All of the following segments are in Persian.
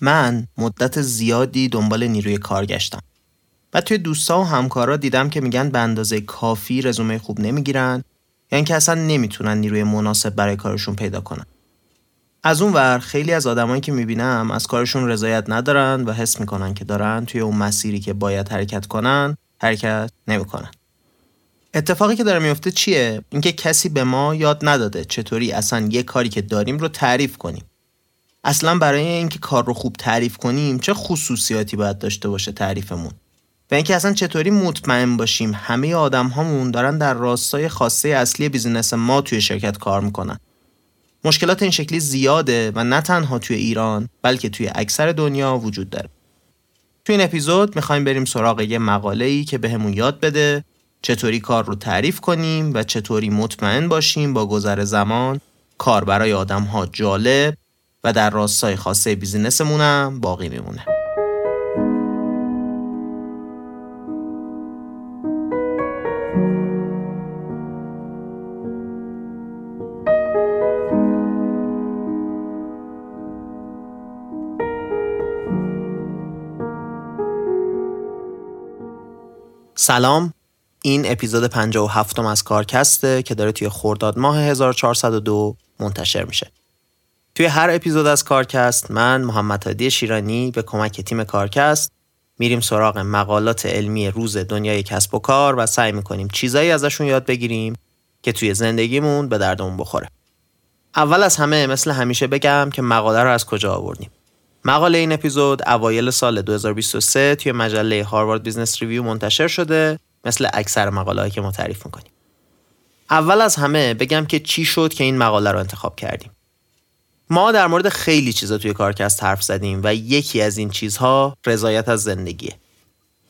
من مدت زیادی دنبال نیروی کار گشتم. و توی دوستا و همکارا دیدم که میگن به اندازه کافی رزومه خوب نمی‌گیرن یا اینکه اصلا نمی‌تونن نیروی مناسب برای کارشون پیدا کنن. از اون ور خیلی از آدمایی که می‌بینم از کارشون رضایت ندارن و حس می‌کنن که دارن توی اون مسیری که باید حرکت کنن حرکت نمی‌کنن. اتفاقی که داره میفته چیه؟ اینکه کسی به ما یاد نداده چطوری اصلا یه کاری که داریم رو تعریف کنیم. اصلا برای اینکه کار رو خوب تعریف کنیم چه خصوصیاتی باید داشته باشه تعریفمون؟ و اینکه اصلا چطوری مطمئن باشیم همه آدم هامون دارن در راستای خاصه اصلی بیزینس ما توی شرکت کار می‌کنن. مشکلات این شکلی زیاده و نه تنها توی ایران بلکه توی اکثر دنیا وجود داره. توی این اپیزود می‌خوایم بریم سراغ یه مقاله ای که بهمون یاد بده. چطوری کار رو تعریف کنیم و چطوری مطمئن باشیم با گذر زمان کار برای آدم ها جالب و در راستای خاصه بیزینسمون هم باقی میمونه. سلام این اپیزود 57 از کارکسته که داره توی خورداد ماه 1402 منتشر میشه توی هر اپیزود از کارکست من محمد هادی شیرانی به کمک تیم کارکست میریم سراغ مقالات علمی روز دنیای کسب و کار و سعی می‌کنیم چیزایی ازشون یاد بگیریم که توی زندگیمون به دردمون بخوره. اول از همه مثل همیشه بگم که مقاله رو از کجا آوردیم. مقاله این اپیزود اوایل سال 2023 توی مجله Harvard Business Review منتشر شده مثل اکثر مقاله که ما تعریف می‌کنیم. اول از همه بگم که چی شد که این مقاله رو انتخاب کردیم. ما در مورد خیلی چیزا توی کارکست حرف زدیم و یکی از این چیزها رضایت از زندگیه.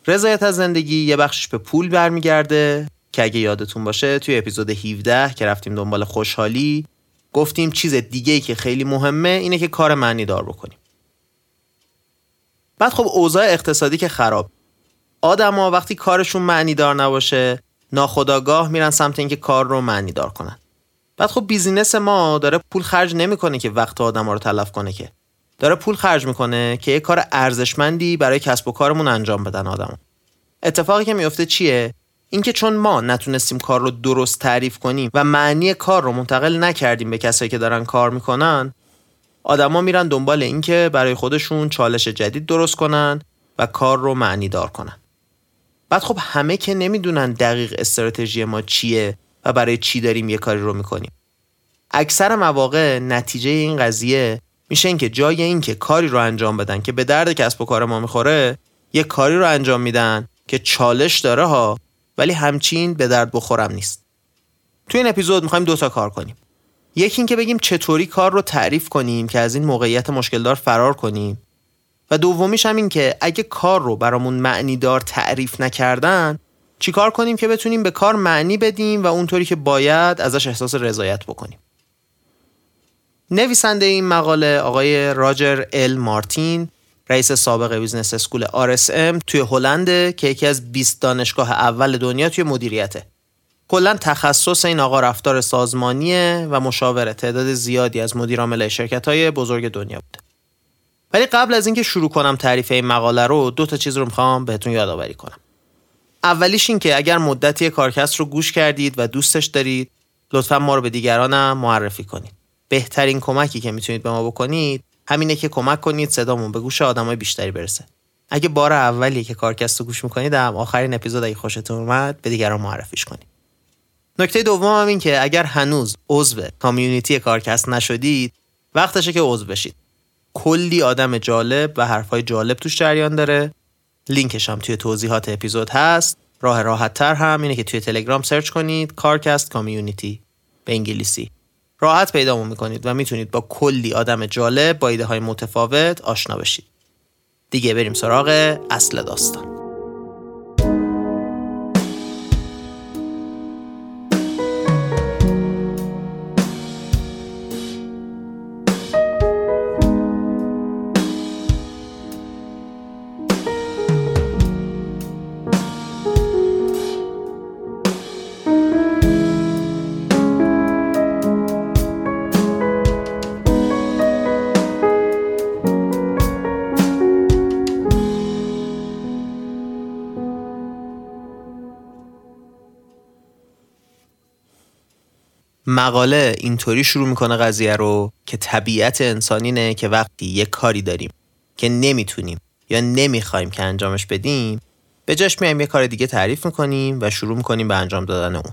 رضایت از زندگی یه بخشش به پول برمیگرده که اگه یادتون باشه توی اپیزود 17 که رفتیم دنبال خوشحالی گفتیم چیز دیگه که خیلی مهمه اینه که کار معنی دار بکنیم. بعد خب اوضاع اقتصادی که خراب آدما وقتی کارشون معنی دار نباشه ناخداگاه میرن سمت اینکه کار رو معنی دار کنن بعد خب بیزینس ما داره پول خرج نمی‌کنه که وقت آدم ها رو تلف کنه که. داره پول خرج می‌کنه که یه کار ارزشمندی برای کسب و کارمون انجام بدن آدم اتفاقی که میفته چیه؟ اینکه چون ما نتونستیم کار رو درست تعریف کنیم و معنی کار رو منتقل نکردیم به کسایی که دارن کار می‌کنن آدما میرن دنبال اینکه برای خودشون چالش جدید درست کنن و کار رو معنی دار کنن. بعد خب همه که نمی‌دونن دقیق استراتژی ما چیه و برای چی داریم یه کاری رو می‌کنیم. اکثر مواقع نتیجه این قضیه میشه اینکه جای اینکه کاری رو انجام بدن که به درد کسب و کار ما می‌خوره یه کاری رو انجام میدن که چالش داره ها ولی همچین به درد بخورم نیست. تو این اپیزود می‌خوایم دوتا کار کنیم. یکی اینکه بگیم چطوری کار رو تعریف کنیم که از این موقعیت مشکلدار فرار کنیم. و دومیش هم این که اگه کار رو برامون معنی دار تعریف نکردن چیکار کنیم که بتونیم به کار معنی بدیم و اونطوری که باید ازش احساس رضایت بکنیم. نویسنده این مقاله آقای راجر ال مارتین رئیس سابق business school RSM توی هلند که یکی از 20 دانشگاه اول دنیا توی مدیریته. کلا تخصص این آقا رفتار سازمانیه و مشاوره تعداد زیادی از مدیرعامل شرکت های بزرگ دنیا بوده ولی قبل از اینکه شروع کنم تعریف این مقاله رو دو تا چیز رو می‌خوام بهتون یادآوری کنم. اولیش این که اگر مدتی کارکست رو گوش کردید و دوستش دارید لطفا ما رو به دیگرانم معرفی کنید. بهترین کمکی که می‌تونید به ما بکنید همینه که کمک کنید صدامون به گوش آدمای بیشتری برسه. اگه بار اولی که کارکست رو گوش می‌کنید هم آخرین اپیزود اگه خوشتون اومد به دیگران معرفیش کنید. نکته دوم هم این که اگر هنوز عضو community کارکست نشدید وقتشه که عضو بشید. کلی آدم جالب و حرفای جالب توش جریان داره. لینکش هم توی توضیحات اپیزود هست. راه راحت تر هم اینه که توی تلگرام search کنید کارکست community به انگلیسی. راحت پیدا می‌کنید و می‌تونید با کلی آدم جالب با ایده های متفاوت آشنا بشید. دیگه بریم سراغ اصل داستان. مقاله اینطوری شروع می‌کنه قضیه رو که طبیعت انسانینه که وقتی یک کاری داریم که نمی‌تونیم یا نمی‌خوایم که انجامش بدیم به جاش میایم یه کار دیگه تعریف می‌کنیم و شروع می‌کنیم به انجام دادن اون.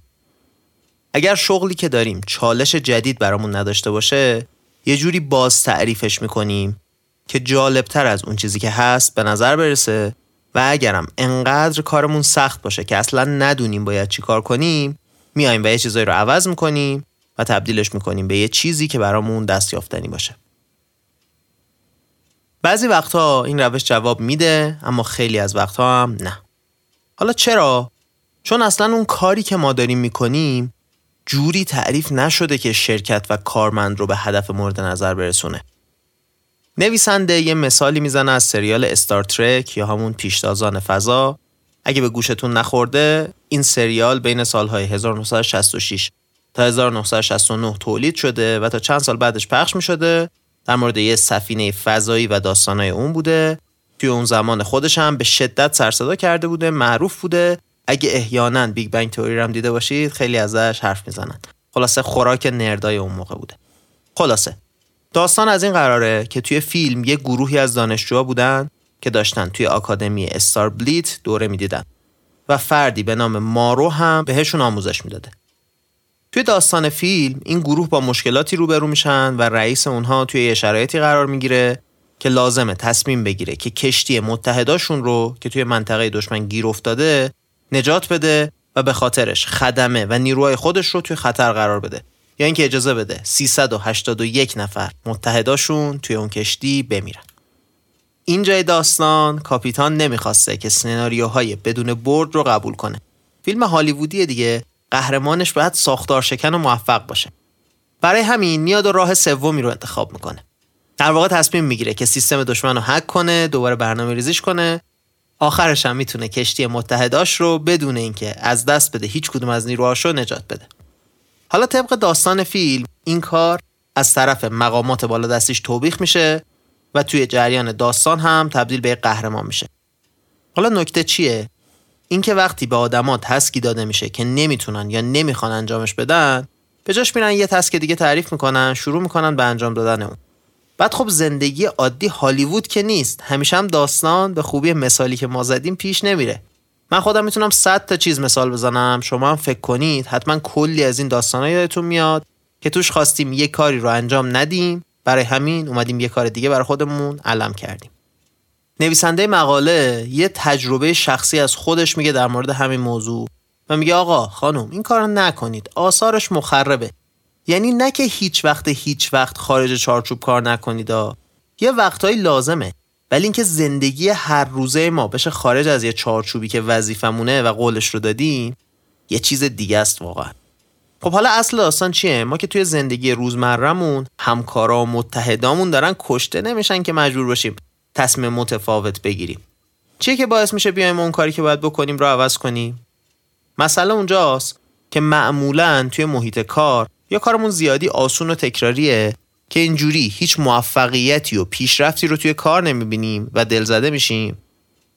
اگر شغلی که داریم چالش جدید برامون نداشته باشه یه جوری باز تعریفش می‌کنیم که جالبتر از اون چیزی که هست به نظر برسه و اگرم انقدر کارمون سخت باشه که اصلا ندونیم باید چی کار کنیم میایم و یه چیزایی رو عوض می‌کنیم و تبدیلش می‌کنیم به یه چیزی که برامون دستیافتنی باشه. بعضی وقتها این روش جواب میده اما خیلی از وقتها هم نه. حالا چرا؟ چون اصلا اون کاری که ما داریم می‌کنیم جوری تعریف نشده که شرکت و کارمند رو به هدف مورد نظر برسونه. نویسنده یه مثالی می‌زنه از سریال استار ترک یا همون پیشتازان فضا. اگه به گوشتون نخورده این سریال بین سالهای 1966 تا 1969 تولید شده و تا چند سال بعدش پخش می شده. در مورد یه سفینه فضایی و داستانای اون بوده توی اون زمان خودش هم به شدت سرصدا کرده بوده معروف بوده. اگه احیانا بیگ بنگ تئوری هم دیده باشید خیلی ازش حرف می‌زنن. خلاصه خوراک نردای اون موقع بوده. خلاصه. داستان از این قراره که توی فیلم یه گروهی از دانشجوها بودن که داشتن توی آکادمی استار بلیت دوره می‌دیدن و فردی به نام مارو هم بهشون آموزش می‌داده. توی داستان فیلم این گروه با مشکلاتی روبرو میشن و رئیس اونها توی یه شرایطی قرار می‌گیره که لازمه تصمیم بگیره که کشتی متحداشون رو که توی منطقه دشمن گیر افتاده نجات بده و به خاطرش خدمه و نیروهای خودش رو توی خطر قرار بده. یا اینکه اجازه بده 381 نفر متحداشون توی اون کشتی بمیرن. اینجای داستان کاپیتان نمی‌خواسته که سناریوهای بدون برد رو قبول کنه. فیلم هالیوودی دیگه. قهرمانش باید ساختار شکن و موفق باشه. برای همین میاد و راه سومی رو انتخاب می‌کنه. در واقع تصمیم می‌گیره که سیستم دشمن رو حک کنه دوباره برنامه ریزیش کنه. آخرش هم می‌تونه کشتی متحداش رو بدون اینکه از دست بده هیچ کدوم از نیروهاش رو نجات بده. حالا طبق داستان فیلم این کار از طرف مقامات بالا دستیش توبیخ میشه و توی جریان داستان هم تبدیل به قهرمان میشه. حالا نکته چیه؟ اینکه وقتی به آدما تسکی داده میشه که نمی‌تونن یا نمی‌خوان انجامش بدن به جاش میرن یه تسک دیگه تعریف می‌کنن شروع می‌کنن به انجام دادن اون. بعد خب زندگی عادی هالیوود که نیست همیشه هم داستان به خوبی مثالی که ما زدیم پیش نمیره. من خودم می‌تونم 100 تا چیز مثال بزنم شما هم فکر کنید حتما کلی از این داستان یادتون میاد که توش خواستیم یه کاری رو انجام ندیم برای همین اومدیم یه کار دیگه برای خودمون علم کردیم. نویسنده مقاله یه تجربه شخصی از خودش میگه در مورد همین موضوع. و میگه آقا خانم این کار نکنید. آثارش مخربه. یعنی نه که هیچ وقت هیچ وقت خارج چارچوب کار نکنید یه وقتهایی لازمه. ولی اینکه زندگی هر روزه ما بشه خارج از یه چارچوبی که وظیفمونه و قولش رو دادیم یه چیز دیگه است واقعا. خب حالا اصل داستان چیه؟ ما که توی زندگی روزمرهمون همکارا و متحدامون دارن کشته نمیشن که مجبور باشیم. تصمیم متفاوت بگیریم. چیه که باعث میشه بیایم اون کاری که باید بکنیم رو عوض کنیم؟ مسئله اونجاست که معمولا توی محیط کار یا کارمون زیادی آسون و تکراریه که اینجوری هیچ موفقیتی و پیشرفتی رو توی کار نمی‌بینیم و دلزده میشیم.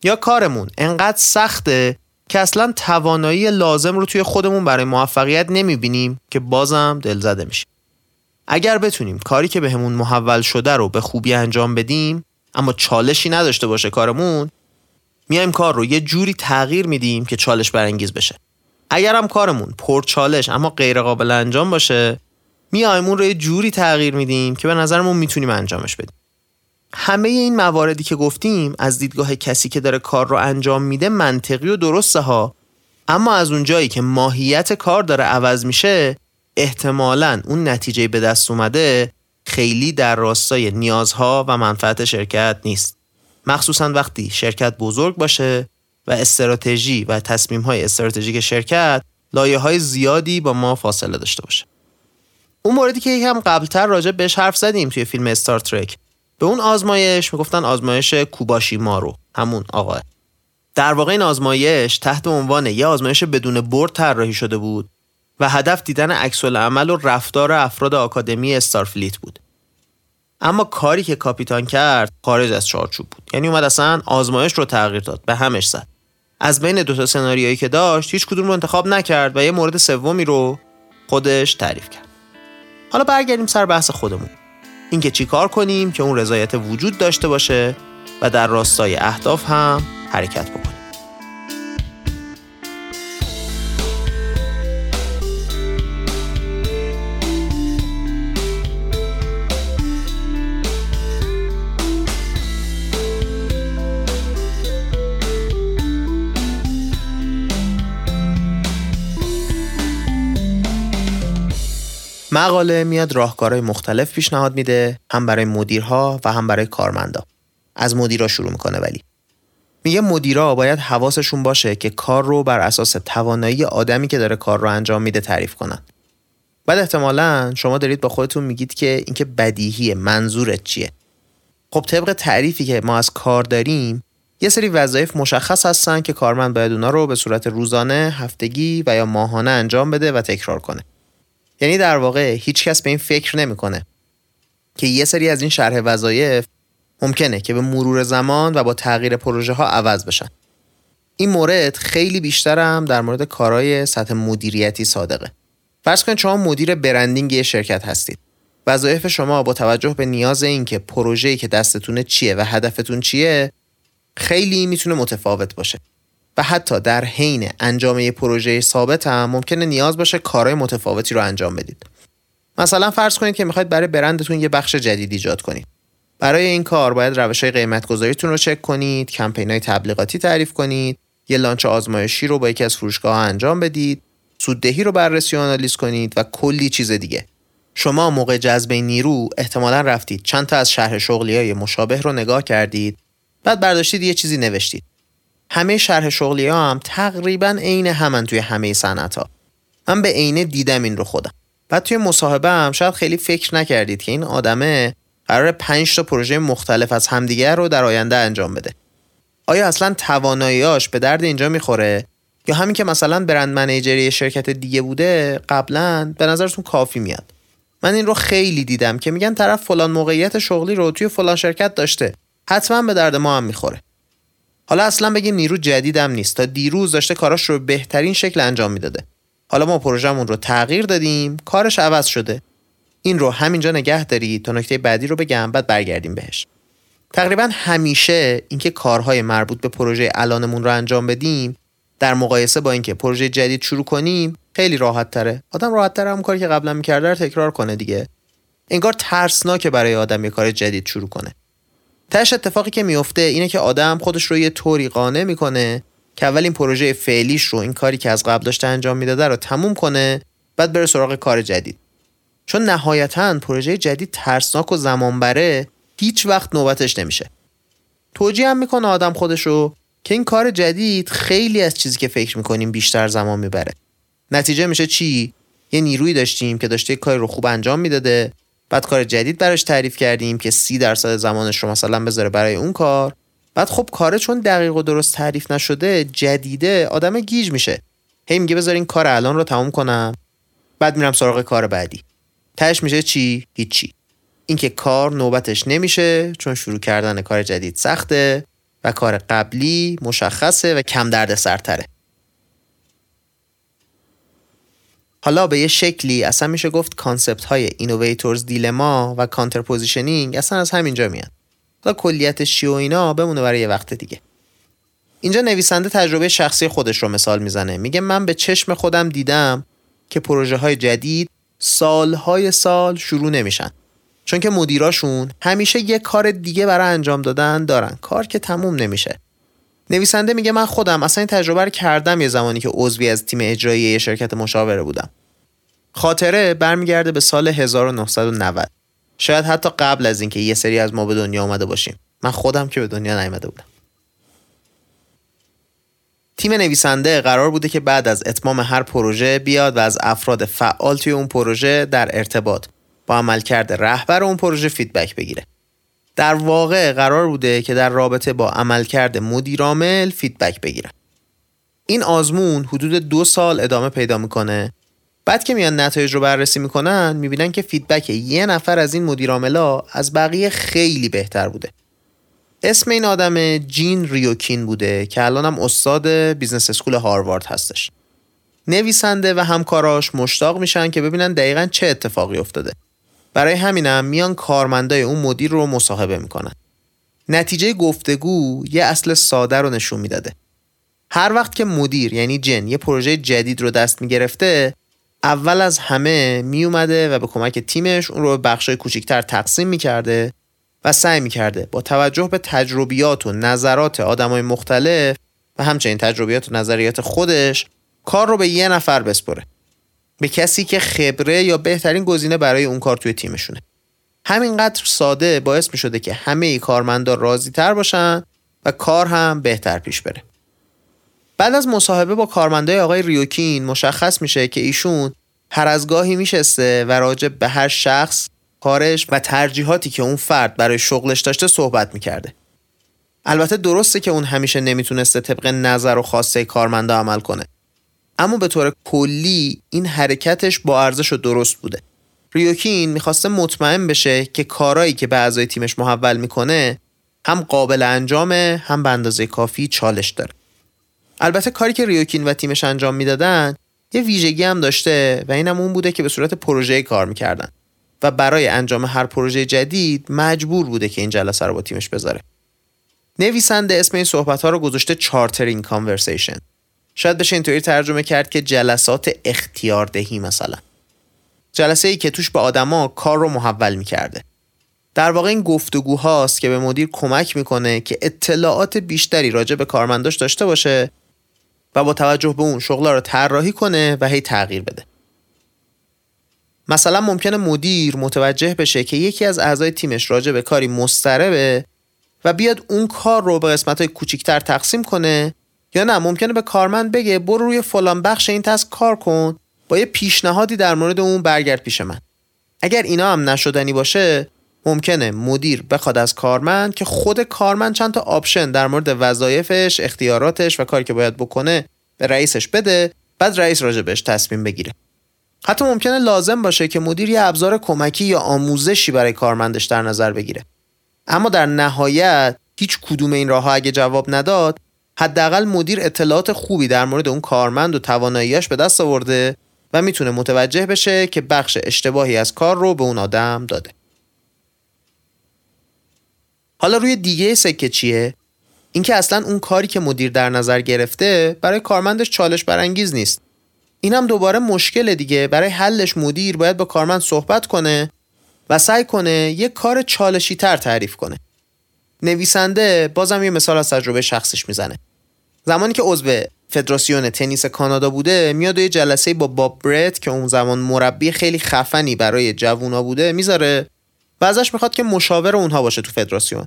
یا کارمون انقدر سخته که اصلا توانایی لازم رو توی خودمون برای موفقیت نمی‌بینیم که بازم دلزده میشیم. اگر بتونیم کاری که بهمون محول شده رو به خوبی انجام بدیم اما چالشی نداشته باشه کارمون میایم کار رو یه جوری تغییر میدیم که چالش برانگیز بشه. اگر هم کارمون پر چالش اما غیر قابل انجام باشه میایم اون رو یه جوری تغییر میدیم که به نظرمون می‌تونیم انجامش بدیم. همه این مواردی که گفتیم از دیدگاه کسی که داره کار رو انجام میده منطقی و درسته ها. اما از اون جایی که ماهیت کار داره عوض میشه احتمالا اون نتیجه به دست اومده خیلی در راستای نیازها و منفعت شرکت نیست. مخصوصا وقتی شرکت بزرگ باشه و استراتژی و تصمیم های استراتژیک شرکت لایه های زیادی با ما فاصله داشته باشه. اون موردی که یکم قبلتر راجع بهش حرف زدیم توی فیلم استار ترک به اون آزمایش می‌گفتن آزمایش کوباشی مارو همون آقا. در واقع این آزمایش تحت عنوان یه آزمایش بدون برد طراحی شده بود و هدف دیدن عکس عمل و رفتار افراد آکادمی استارفلیت بود. اما کاری که کاپیتان کرد خارج از چارچوب بود. یعنی اومد اصلا آزمایش رو تغییر داد به همش زد. از بین دو تا سناریویی که داشت هیچ کدوم رو انتخاب نکرد و یه مورد سومی رو خودش تعریف کرد. حالا برگردیم سر بحث خودمون. اینکه چیکار کنیم که اون رضایت وجود داشته باشه و در راستای اهداف هم حرکت بکنیم. مقاله میاد راهکارهای مختلف پیشنهاد میده هم برای مدیرها و هم برای کارمندا. از مدیرا شروع می‌کنه ولی. میگه مدیرا باید حواسشون باشه که کار رو بر اساس توانایی آدمی که داره کار رو انجام میده تعریف کنن. بعد احتمالا شما دارید با خودتون میگید که اینکه بدیهی منظورت چیه؟ خب طبق تعریفی که ما از کار داریم یه سری وظایف مشخص هستن که کارمند باید اونا رو به صورت روزانه، هفتگی و یا ماهانه انجام بده و تکرار کنه. یعنی در واقع هیچ کس به این فکر نمی‌کنه که یه سری از این شرح وظایف ممکنه که به مرور زمان و با تغییر پروژه ها عوض بشن. این مورد خیلی بیشترم در مورد کارهای سطح مدیریتی صادقه. فرض کنید شما مدیر برندینگ یه شرکت هستید. وظایف شما با توجه به نیاز اینکه پروژه‌ای که دستتونه چیه و هدفتون چیه خیلی می‌تونه متفاوت باشه. حتی در حین انجام یک پروژه ثابت هم ممکنه نیاز باشه کارهای متفاوتی رو انجام بدید. مثلا فرض کنید که می‌خواید برای برندتون یه بخش جدید ایجاد کنید. برای این کار باید روش های قیمت گذاریتون رو چک کنید، کمپین های تبلیغاتی تعریف کنید، یه لانچ آزمایشی رو با یکی از فروشگاه ها انجام بدید، سوددهی رو بررسی و آنالیز کنید و کلی چیز دیگه. شما موقع جذب نیرو احتمالا رفتید چند تا از شهر شغلی های مشابه رو نگاه کردید بعد برداشتید یه چیزی نوشتید همه شرح شغلی ها هم تقریبا عین همن توی همه صنعت ها من به عینه دیدم این رو خودم. بعد توی مصاحبه هم شاید خیلی فکر نکردید که این آدمه قرار 5 تا پروژه مختلف از همدیگر رو در آینده انجام بده. آیا اصلا تواناییاش به درد اینجا می‌خوره؟ یا همین که مثلا برند منیجری شرکت دیگه بوده قبلا به نظرتون کافی میاد؟ من این رو خیلی دیدم که میگن طرف فلان موقعیت شغلی رو توی فلان شرکت داشته. حتما به درد ما هم می‌خوره. حالا اصلا بگیم نیرو جدیدم نیست. تا دیروز داشته کاراش رو بهترین شکل انجام می‌داده. حالا ما پروژمون رو تغییر دادیم کارش عوض شده. این رو همینجا نگه دارید تا نکته بعدی رو بگم بعد برگردیم بهش. تقریبا همیشه اینکه کارهای مربوط به پروژه الانمون رو انجام بدیم در مقایسه با اینکه پروژه جدید شروع کنیم خیلی راحت تره آدم راحت تره هم کاری که قبلا می‌کرده رو تکرار کنه دیگه. انگار ترسناکه برای آدم یه کار جدید شروع کنه. تش اتفاقی که میفته اینه که آدم خودش رو یه طوری قانع می‌کنه که اول این پروژه فعلیش رو این کاری که از قبل داشته انجام می‌داده رو تموم کنه بعد بره سراغ کار جدید. چون نهایتا پروژه جدید ترسناک و زمان بره هیچ وقت نوبتش نمیشه. توجیه هم می‌کنه آدم خودشو که این کار جدید خیلی از چیزی که فکر می‌کنیم بیشتر زمان می‌بره. نتیجه میشه چی؟ یه نیرویی داشتیم که داشته کاری رو خوب انجام می‌داده. بعد کار جدید براش تعریف کردیم که سی درصد زمانش رو مثلا بذاره برای اون کار. بعد خب کاره چون دقیق و درست تعریف نشده جدیده آدم گیج میشه. هی میگه بذار این کار الان رو تموم کنم. بعد میرم سراغ کار بعدی. تهش میشه چی؟ هیچی. اینکه کار نوبتش نمیشه چون شروع کردن کار جدید سخته و کار قبلی مشخصه و کم درد سرتره. حالا به یه شکلی اصلا میشه گفت concept های innovator's dilemma و counter positioning اصلا از همینجا میاد حالا کلیت چی و اینا بمونه برای یه وقت دیگه. اینجا نویسنده تجربه شخصی خودش رو مثال می‌زنه. میگه من به چشم خودم دیدم که پروژه های جدید سالهای سال شروع نمیشن. چون که مدیراشون همیشه یه کار دیگه برای انجام دادن دارن. کار که تموم نمیشه. نویسنده میگه من خودم اصلا این تجربه رو کردم یه زمانی که عضوی از تیم اجرایی یه شرکت مشاوره بودم. خاطره برمیگرده به سال 1990 شاید حتی قبل از اینکه یه سری از ما به دنیا آمده باشیم. من خودم که به دنیا نیامده بودم. تیم نویسنده قرار بوده که بعد از اتمام هر پروژه بیاد و از افراد فعال توی اون پروژه در ارتباط با عملکرد رهبر اون پروژه feedback بگیره. در واقع قرار بوده که در رابطه با عملکرد مدیرعامل feedback بگیرن. این آزمون حدود دو سال ادامه پیدا می‌کنه. بعد که میان نتایج رو بررسی می‌کنن می‌بینن که feedback یه نفر از این مدیرعاملا از بقیه خیلی بهتر بوده. اسم این آدم جین ریوکین بوده که الان هم استاد business school هاروارد هستش. نویسنده و همکاراش مشتاق میشن که ببینن دقیقا چه اتفاقی افتاده. برای همینم میان کارمندای اون مدیر رو مصاحبه می‌کنن. نتیجه گفتگو یه اصل ساده رو نشون می‌داده. هر وقت که مدیر یعنی جن یه پروژه جدید رو دست می‌گرفته اول از همه میومده و به کمک تیمش اون رو به بخشای کوچیکتر تقسیم می‌کرده و سعی می‌کرده با توجه به تجربیات و نظرات آدمای مختلف و همچنین تجربیات و نظریات خودش کار رو به یه نفر بسپره. به کسی که خبره یا بهترین گزینه برای اون کار توی تیمشونه. همینقدر ساده باعث می شده که همه ای کارمندا راضی تر باشن و کار هم بهتر پیش بره. بعد از مصاحبه با کارمندای آقای ریوکین مشخص میشه که ایشون هر از گاهی میشسته و راجع به هر شخص کارش و ترجیحاتی که اون فرد برای شغلش داشته صحبت می‌کرده. البته درسته که اون همیشه نمی‌تونسته طبق نظر و خواسته کارمندا عمل کنه. اما به طور کلی این حرکتش با ارزش و درست بوده. ریوکین می‌خواسته مطمئن بشه که کارایی که به اعضای تیمش محول می‌کنه هم قابل انجامه هم به اندازه کافی چالش داره. البته کاری که ریوکین و تیمش انجام می‌دادن یه ویژگی هم داشته و اینم اون بوده که به صورت پروژه کار می‌کردن. و برای انجام هر پروژه جدید مجبور بوده که این جلسه رو با تیمش بذاره. نویسنده اسم این صحبت ها رو گذاشته chartering conversation. شاید بشه اینطوری ترجمه کرد که جلسات اختیاردهی مثلا. جلسه ای که توش به آدما کار رو محول می‌کرده. در واقع این گفتگوهاست که به مدیر کمک می‌کنه که اطلاعات بیشتری راجع به کارمنداش داشته باشه و با توجه به اون شغلا رو طراحی کنه و هی تغییر بده. مثلا ممکنه مدیر متوجه بشه که یکی از اعضای تیمش راجع به کاری مستربه و بیاد اون کار رو به قسمت های کوچیکتر تقسیم کنه یا نه ممکنه به کارمند بگه برو روی فلان بخش این تسک کار کن با یه پیشنهادی در مورد اون برگرد پیش من اگر اینا هم نشدنی باشه ممکنه مدیر بخواد از کارمند که خود کارمند چند تا option در مورد وظایفش، اختیاراتش و کاری که باید بکنه به رئیسش بده بعد رئیس راجع بهش تصمیم بگیره. حتی ممکنه لازم باشه که مدیر یه ابزار کمکی یا آموزشی برای کارمندش در نظر بگیره. اما در نهایت هیچ کدوم این راه ها اگه جواب نداد حداقل مدیر اطلاعات خوبی در مورد اون کارمند و تواناییاش به دست آورده و می‌تونه متوجه بشه که بخش اشتباهی از کار رو به اون آدم داده. حالا روی دیگه سکه چیه؟ اینکه اصلا اون کاری که مدیر در نظر گرفته برای کارمندش چالش برانگیز نیست. اینم دوباره مشکل دیگه برای حلش مدیر باید با کارمند صحبت کنه و سعی کنه یک کار چالشی تر تعریف کنه. نویسنده بازم یه مثال از تجربه شخصش می‌زنه. زمانی که عضو فدراسیون تنیس کانادا بوده میاد یه جلسه با باب برت که اون زمان مربی خیلی خفنی برای جوونا بوده می‌ذاره و ازش می‌خواد که مشاور اونها باشه تو فدراسیون.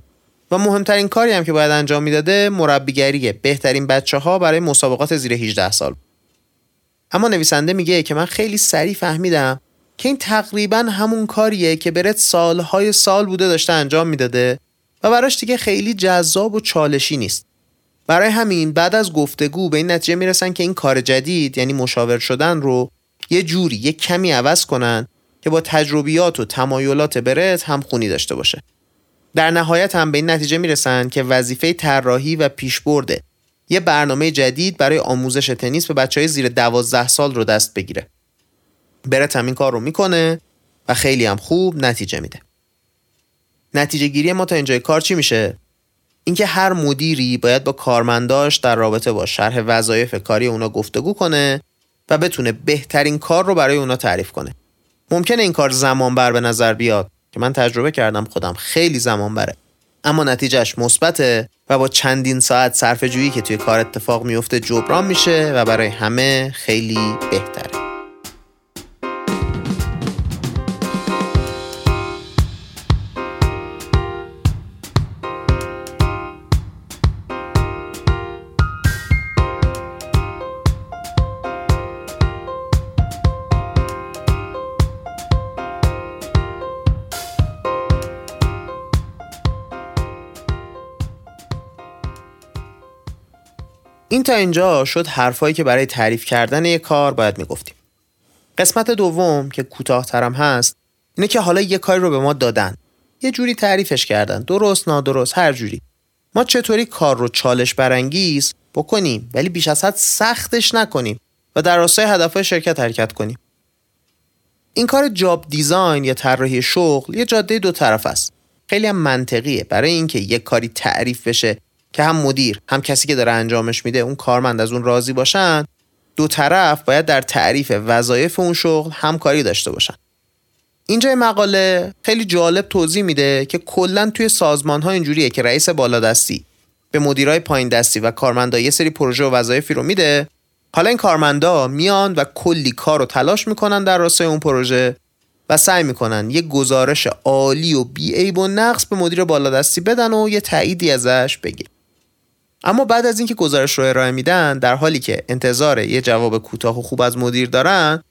و مهمترین کاری هم که باید انجام می‌داده مربیگریه بهترین بچه ها برای مسابقات زیر 18 سال. اما نویسنده میگه که من خیلی سریع فهمیدم که این تقریبا همون کاریه که برت سالهای سال بوده داشته انجام می‌داده و براش دیگه خیلی جذاب و چالشی نیست. برای همین بعد از گفتگو به این نتیجه می‌رسن که این کار جدید یعنی مشاور شدن رو یه جوری یه کمی عوض کنن که با تجربیات و تمایلات برت هم خونی داشته باشه. در نهایت هم به این نتیجه می‌رسن که وظیفه طراحی و پیشبرد یه برنامه جدید برای آموزش تنیس به بچه های زیر دوازده سال رو دست بگیره. برت هم این کار رو می‌کنه و خیلی هم خوب نتیجه میده. نتیجه گیری ما تا اینجای کار چی میشه؟ اینکه هر مدیری باید با کارمنداش در رابطه با شرح وظایف کاری اونا گفتگو کنه و بتونه بهترین کار رو برای اونا تعریف کنه. ممکنه این کار زمان بر به نظر بیاد. که من تجربه کردم خودم خیلی زمان بره اما نتیجهش مثبته و با چندین ساعت صرف جویی که توی کار اتفاق میفته جبران میشه و برای همه خیلی بهتره. تا اینجا شد حرفایی که برای تعریف کردن یک کار باید می‌گفتیم. قسمت دوم که کوتاهترم هست اینه که حالا یه کاری رو به ما دادن. یه جوری تعریفش کردن. درست نادرست هر جوری. ما چطوری کار رو چالش برانگیز بکنیم ولی بیش از حد سختش نکنیم و در راستای هدفهای شرکت حرکت کنیم این کار جاب دیزاین یا طراحی شغل یه جاده دو طرف است خیلی هم منطقیه برای اینکه یک کاری تعریف بشه که هم مدیر هم کسی که داره انجامش میده اون کارمند از اون راضی باشن دو طرف باید در تعریف وظایف اون شغل همکاری داشته باشن. اینجا مقاله خیلی جالب توضیح میده که کلا توی سازمان ها اینجوریه که رئیس بالادستی به مدیرای پایین دستی و کارمندا یه سری پروژه و وظایفی رو میده. حالا این کارمندا میان و کلی کار رو تلاش می‌کنن در راستای اون پروژه و سعی می‌کنن یه گزارش عالی و بیعیب و نقص به مدیر بالادستی بدن و یه تاییدی ازش بگیر اما بعد از اینکه گزارش رو ارائه میدن در حالی که انتظار یه جواب کوتاه و خوب از مدیر دارن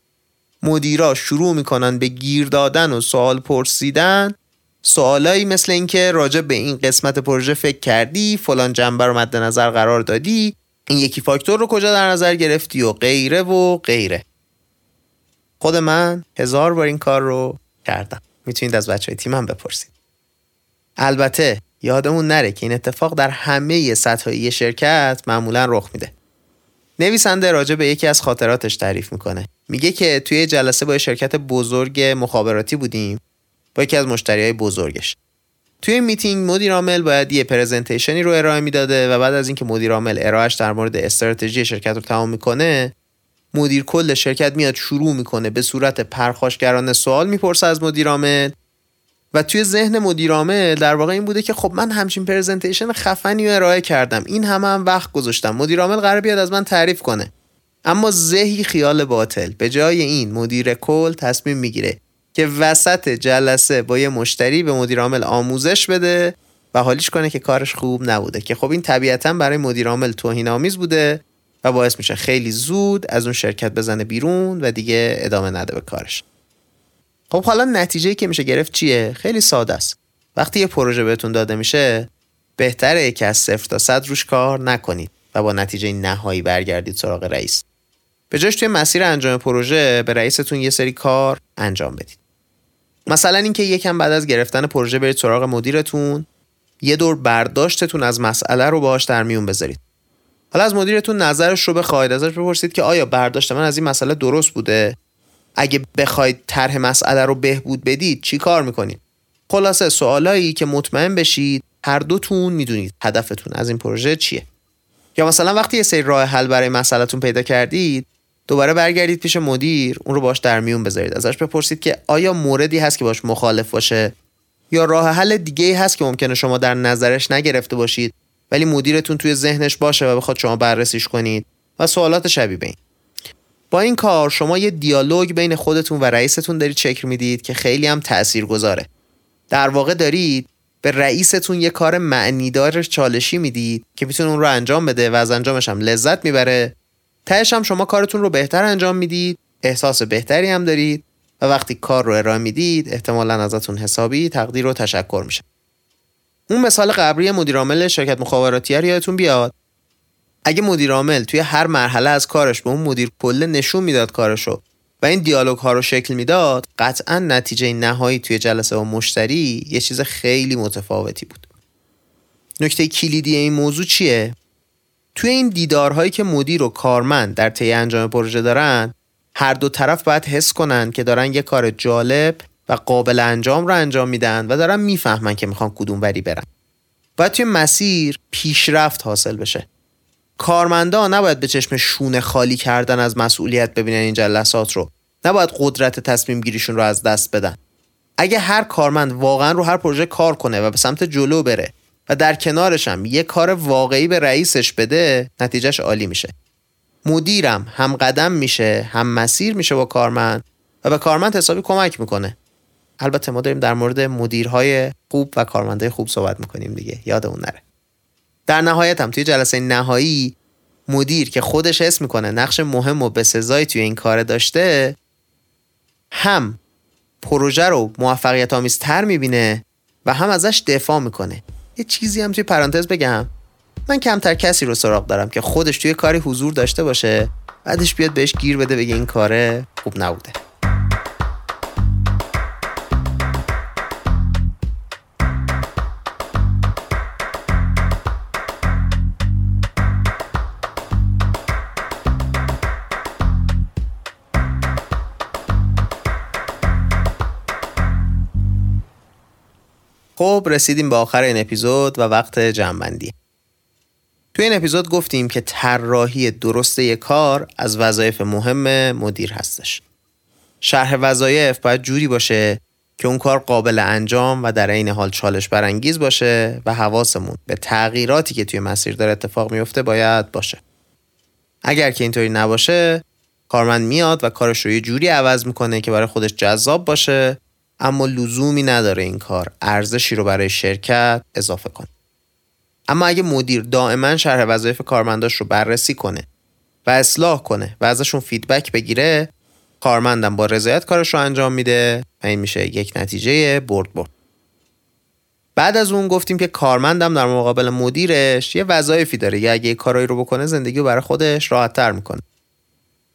مدیرا شروع می‌کنن به گیر دادن و سوال پرسیدن. سوالایی مثل اینکه راجع به این قسمت پروژه فکر کردی فلان جنبه رو مد نظر قرار دادی این یکی فاکتور رو کجا در نظر گرفتی و غیره و غیره. خود من هزار بار این کار رو کردم. می‌تونید از بچه های تیمم بپرسید. البته یادمون نره که این اتفاق در همه سطح یه شرکت معمولا رخ میده. نویسنده راجع به یکی از خاطراتش تعریف می‌کنه. میگه که توی جلسه با شرکت بزرگ مخابراتی بودیم. با یکی از مشتری های بزرگش. توی میتینگ مدیر عامل باید یه پرزنتیشنی رو ارائه می‌داده و بعد از اینکه مدیر عامل ارائهش در مورد استراتژی شرکت رو تمام می‌کنه مدیر کل شرکت میاد شروع می‌کنه به صورت پرخاشگرانه سوال می‌پرسه از مدیر عامل. و توی ذهن مدیر عامل در واقع این بوده که خب من همچین پرزنتیشن خفنی ارائه کردم. این همه هم وقت گذاشتم. مدیر عامل قرار بیاد از من تعریف کنه. اما زهی خیال باطل. به جای این مدیر کل تصمیم می‌گیره که وسط جلسه با یه مشتری به مدیر عامل آموزش بده و حالیش کنه که کارش خوب نبوده. که خب این طبیعتا برای مدیر عامل توهین آمیز بوده و باعث میشه خیلی زود از اون شرکت بزنه بیرون و دیگه ادامه نده به کارش. خب حالا نتیجه که میشه گرفت چیه؟ خیلی ساده است. وقتی یه پروژه بهتون داده میشه بهتره که از صفر تا صد روش کار نکنید و با نتیجه نهایی برگردید سراغ رئیس. به جاش توی مسیر انجام پروژه به رئیستون یه سری کار انجام بدید. مثلا اینکه یکم بعد از گرفتن پروژه برید سراغ مدیرتون یه دور برداشتتون از مسئله رو باهاش در میون بذارید. حالا از مدیرتون نظرش رو بخواید ازش بپرسید که آیا برداشت من از این مسئله درست بوده؟ اگه بخواید طرح مسئله رو بهبود بدید چی کار می‌کنید؟ خلاصه سوالایی که مطمئن بشید هر دوتون می‌دونید هدفتون از این پروژه چیه. یا مثلا وقتی یه سری راه حل برای مسئلهتون پیدا کردید دوباره برگردید پیش مدیر اون رو باش در میون بذارید. ازش بپرسید که آیا موردی هست که باش مخالف باشه؟ یا راه حل دیگه هست که ممکنه شما در نظرش نگرفته باشید ولی مدیرتون توی ذهنش باشه و بخواد شما بررسیش کنید؟ و سوالات شبیه این. با این کار شما یه دیالوگ بین خودتون و رئیستون دارید چکر می‌دید که خیلی هم تأثیر گذاره در واقع دارید به رئیستون یه کار معنیدار چالشی می‌دید که می‌تونه اون رو انجام بده و از انجامش هم لذت می‌بره. تهش هم شما کارتون رو بهتر انجام می‌دید احساس بهتری هم دارید و وقتی کار رو ارائه می‌دید احتمالا ازتون حسابی تقدیر و تشکر میشه. اون مثال قبلی مدیرعامل شرکت مخابراتی یادتون بیاد. اگه مدیرعامل توی هر مرحله از کارش به اون مدیر کل نشون می‌داد کارشو و این دیالوگ ها رو شکل می‌داد قطعا نتیجه نهایی توی جلسه با مشتری یه چیز خیلی متفاوتی بود. نکته کلیدی این موضوع چیه؟ توی این دیدارهایی که مدیر و کارمند در طی انجام پروژه دارن هر دو طرف باید حس کنن که دارن یه کار جالب و قابل انجام رو انجام میدن و دارن می‌فهمن که می‌خوان کدوم وری برن. باید توی مسیر پیشرفت حاصل بشه. کارمندا نباید به چشم شونه خالی کردن از مسئولیت ببینن این جلسات رو. نباید قدرت تصمیم گیریشون رو از دست بدن. اگه هر کارمند واقعا رو هر پروژه کار کنه و به سمت جلو بره و در کنارش هم یه کار واقعی به رئیسش بده نتیجهش عالی میشه. مدیرم هم قدم میشه هم مسیر میشه با کارمند و به کارمند حسابی کمک می‌کنه. البته ما داریم در مورد مدیرهای خوب و کارمندهای خوب صحبت می‌کنیم دیگه. یادمون نره. در نهایت هم توی جلسه نهایی مدیر که خودش حس می‌کنه نقش مهم و به سزایی توی این کار داشته هم پروژه رو موفقیت آمیز تر می‌بینه و هم ازش دفاع می‌کنه. یه چیزی هم توی پرانتز بگم. من کمتر کسی رو سراغ دارم که خودش توی کاری حضور داشته باشه بعدش بیاد بهش گیر بده بگه این کاره خوب نبوده. خب رسیدیم به آخر این اپیزود و وقت جنبندی توی این اپیزود گفتیم که طراحی درست یک کار از وظایف مهم مدیر هستش. شرح وظایف باید جوری باشه که اون کار قابل انجام و در عین حال چالش برانگیز باشه و حواسمون به تغییراتی که توی مسیر داره اتفاق میفته باید باشه. اگر که اینطوری نباشه کارمند میاد و کارش رو یه جوری عوض می‌کنه که برای خودش جذاب باشه اما لزومی نداره این کار. ارزشی رو برای شرکت اضافه کنه. اما اگه مدیر دائما شرح وظایف کارمنداش رو بررسی کنه و اصلاح کنه و ازشون فیدبک بگیره کارمندم با رضایت کارش رو انجام میده و این میشه یک نتیجه برد برد. بعد از اون گفتیم که کارمندم در مقابل مدیرش یه وظایفی داره. یا اگه کارایی رو بکنه زندگی رو برای خودش راحت تر می‌کنه.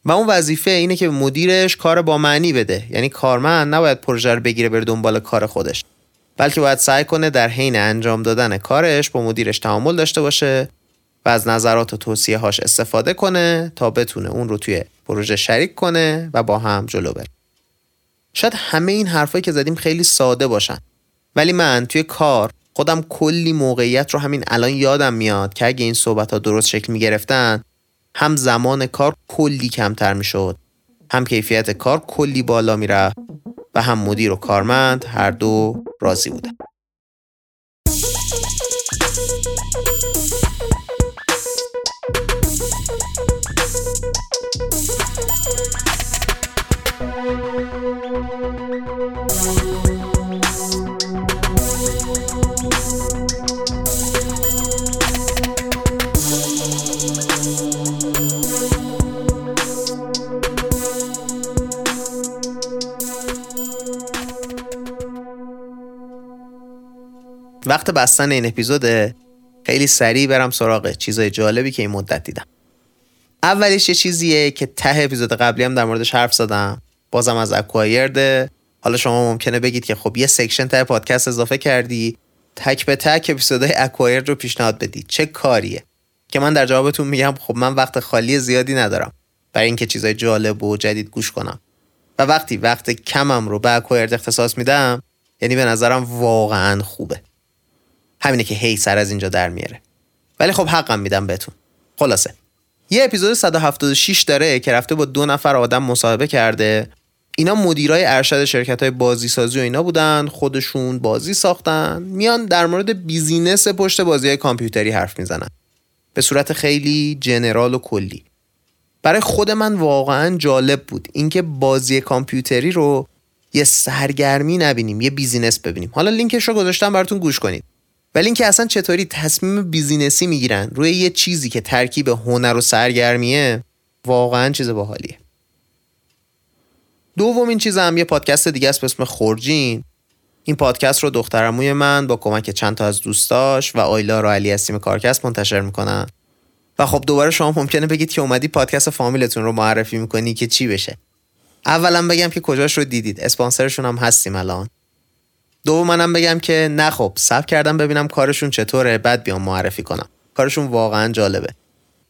و اون وظیفه اینه که مدیرش کار با معنی بده. یعنی کارمند نباید پروژه رو بگیره بره دنبال کار خودش. بلکه باید سعی کنه در حین انجام دادن کارش با مدیرش تعامل داشته باشه و از نظرات و توصیه هاش استفاده کنه تا بتونه اون رو توی پروژه شریک کنه و با هم جلو بره. شاید همه این حرفایی که زدیم خیلی ساده باشن. ولی من توی کار خودم کلی موقعیت رو همین الان یادم میاد که اگه این صحبت ها درست شکل می گرفتن هم زمان کار کلی کمتر می شد هم کیفیت کار کلی بالا می رفت و هم مدیر و کارمند هر دو راضی بودن. وقت بستن این اپیزود خیلی سریع برم سراغ چیزای جالبی که این مدت دیدم. اولش یه چیزیه که ته اپیزود قبلی هم در موردش حرف زدم. بازم از Acquired حالا شما ممکنه بگید که خب یه section ته پادکست اضافه کردی. تک به تک اپیزودهای Acquired رو پیشنهاد بدید. چه کاریه؟ که من در جوابتون میگم خب من وقت خالی زیادی ندارم. برای اینکه چیزای جالب و جدید گوش کنم. و وقتی وقت کمم رو به Acquired اختصاص میدم یعنی به نظرم واقعا خوبه. همینه که هی سر از اینجا در میاره. ولی خب حقم میدم بهتون. خلاصه. یه اپیزود 176 داره که رفته با دو نفر آدم مصاحبه کرده. اینا مدیرای ارشد شرکت های بازی سازی و اینا بودن خودشون بازی ساختن میان در مورد بیزینس پشت بازی های کامپیوتری حرف می‌زنن. به صورت خیلی جنرال و کلی. برای خود من واقعا جالب بود اینکه بازی کامپیوتری رو یه سرگرمی نبینیم یه business ببینیم. حالا لینکش رو گذاشتم براتون گوش کنید. ولی اینکه اصلا چطوری تصمیم business ی می‌گیرن روی یه چیزی که ترکیب هنر و سرگرمیه واقعا چیز باحالیه. دومین چیز هم یه پادکست دیگه است به اسم خورجین. این پادکست رو دخترعموی من با کمک چند تا از دوستاش و آیلا و علی از تیم کارکست منتشر می‌کنن. و خب دوباره شما ممکنه بگید که اومدی پادکست فامیلتون رو معرفی می‌کنی که چی بشه. اولا بگم که کجاش رو دیدید. اسپانسرشون هم هستیم الان. دوم منم بگم که نه خب سب کردم ببینم کارشون چطوره. بعد بیام معرفی کنم. کارشون واقعا جالبه.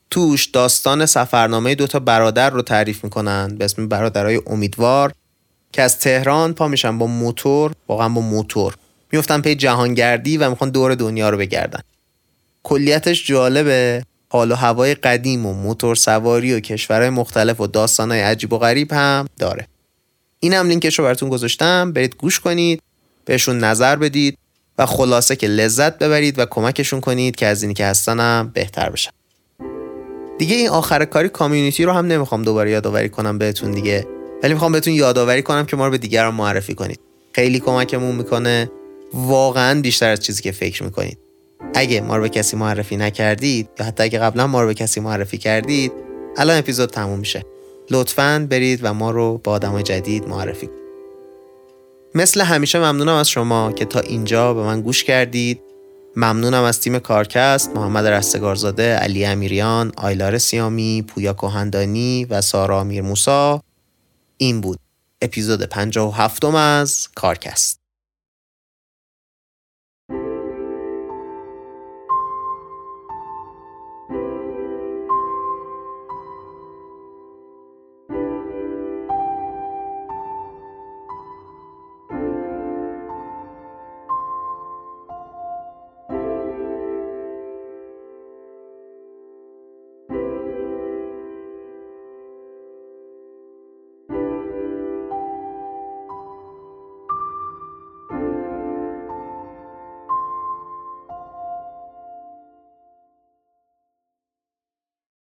توش داستان سفرنامه دوتا برادر رو تعریف می‌کنن. به اسم برادرای امیدوار که از تهران پا میشن با موتور واقعا با موتور. میفتن پی جهانگردی و می‌خوان دور دنیا رو بگردن. کلیتش جالبه. حال و هوای قدیم و موتور سواری و کشورهای مختلف و داستانهای عجیب و غریب هم داره. این هم لینکش رو براتون گذاشتم. برید گوش کنید. بهشون نظر بدید و خلاصه که لذت ببرید و کمکشون کنید که از اینی که هستنم بهتر بشن. دیگه این آخر کاری کامیونیتی رو هم نمی‌خوام دوباره یادآوری کنم بهتون دیگه. ولی می‌خوام بهتون یادآوری کنم که ما رو به دیگران معرفی کنید. خیلی کمکمون می‌کنه واقعا بیشتر از چیزی که فکر می‌کنید. اگه ما رو به کسی معرفی نکردید یا حتی اگه قبلا ما رو به کسی معرفی کردید الان اپیزود تموم میشه. لطفا برید و ما رو با آدم جدید معرفی کنید. مثل همیشه ممنونم از شما که تا اینجا به من گوش کردید. ممنونم از تیم کارکست محمد رستگارزاده علی امیریان آیلار سیامی پویا کوهندانی و سارا امیر موسا این بود اپیزود 57 از کارکست.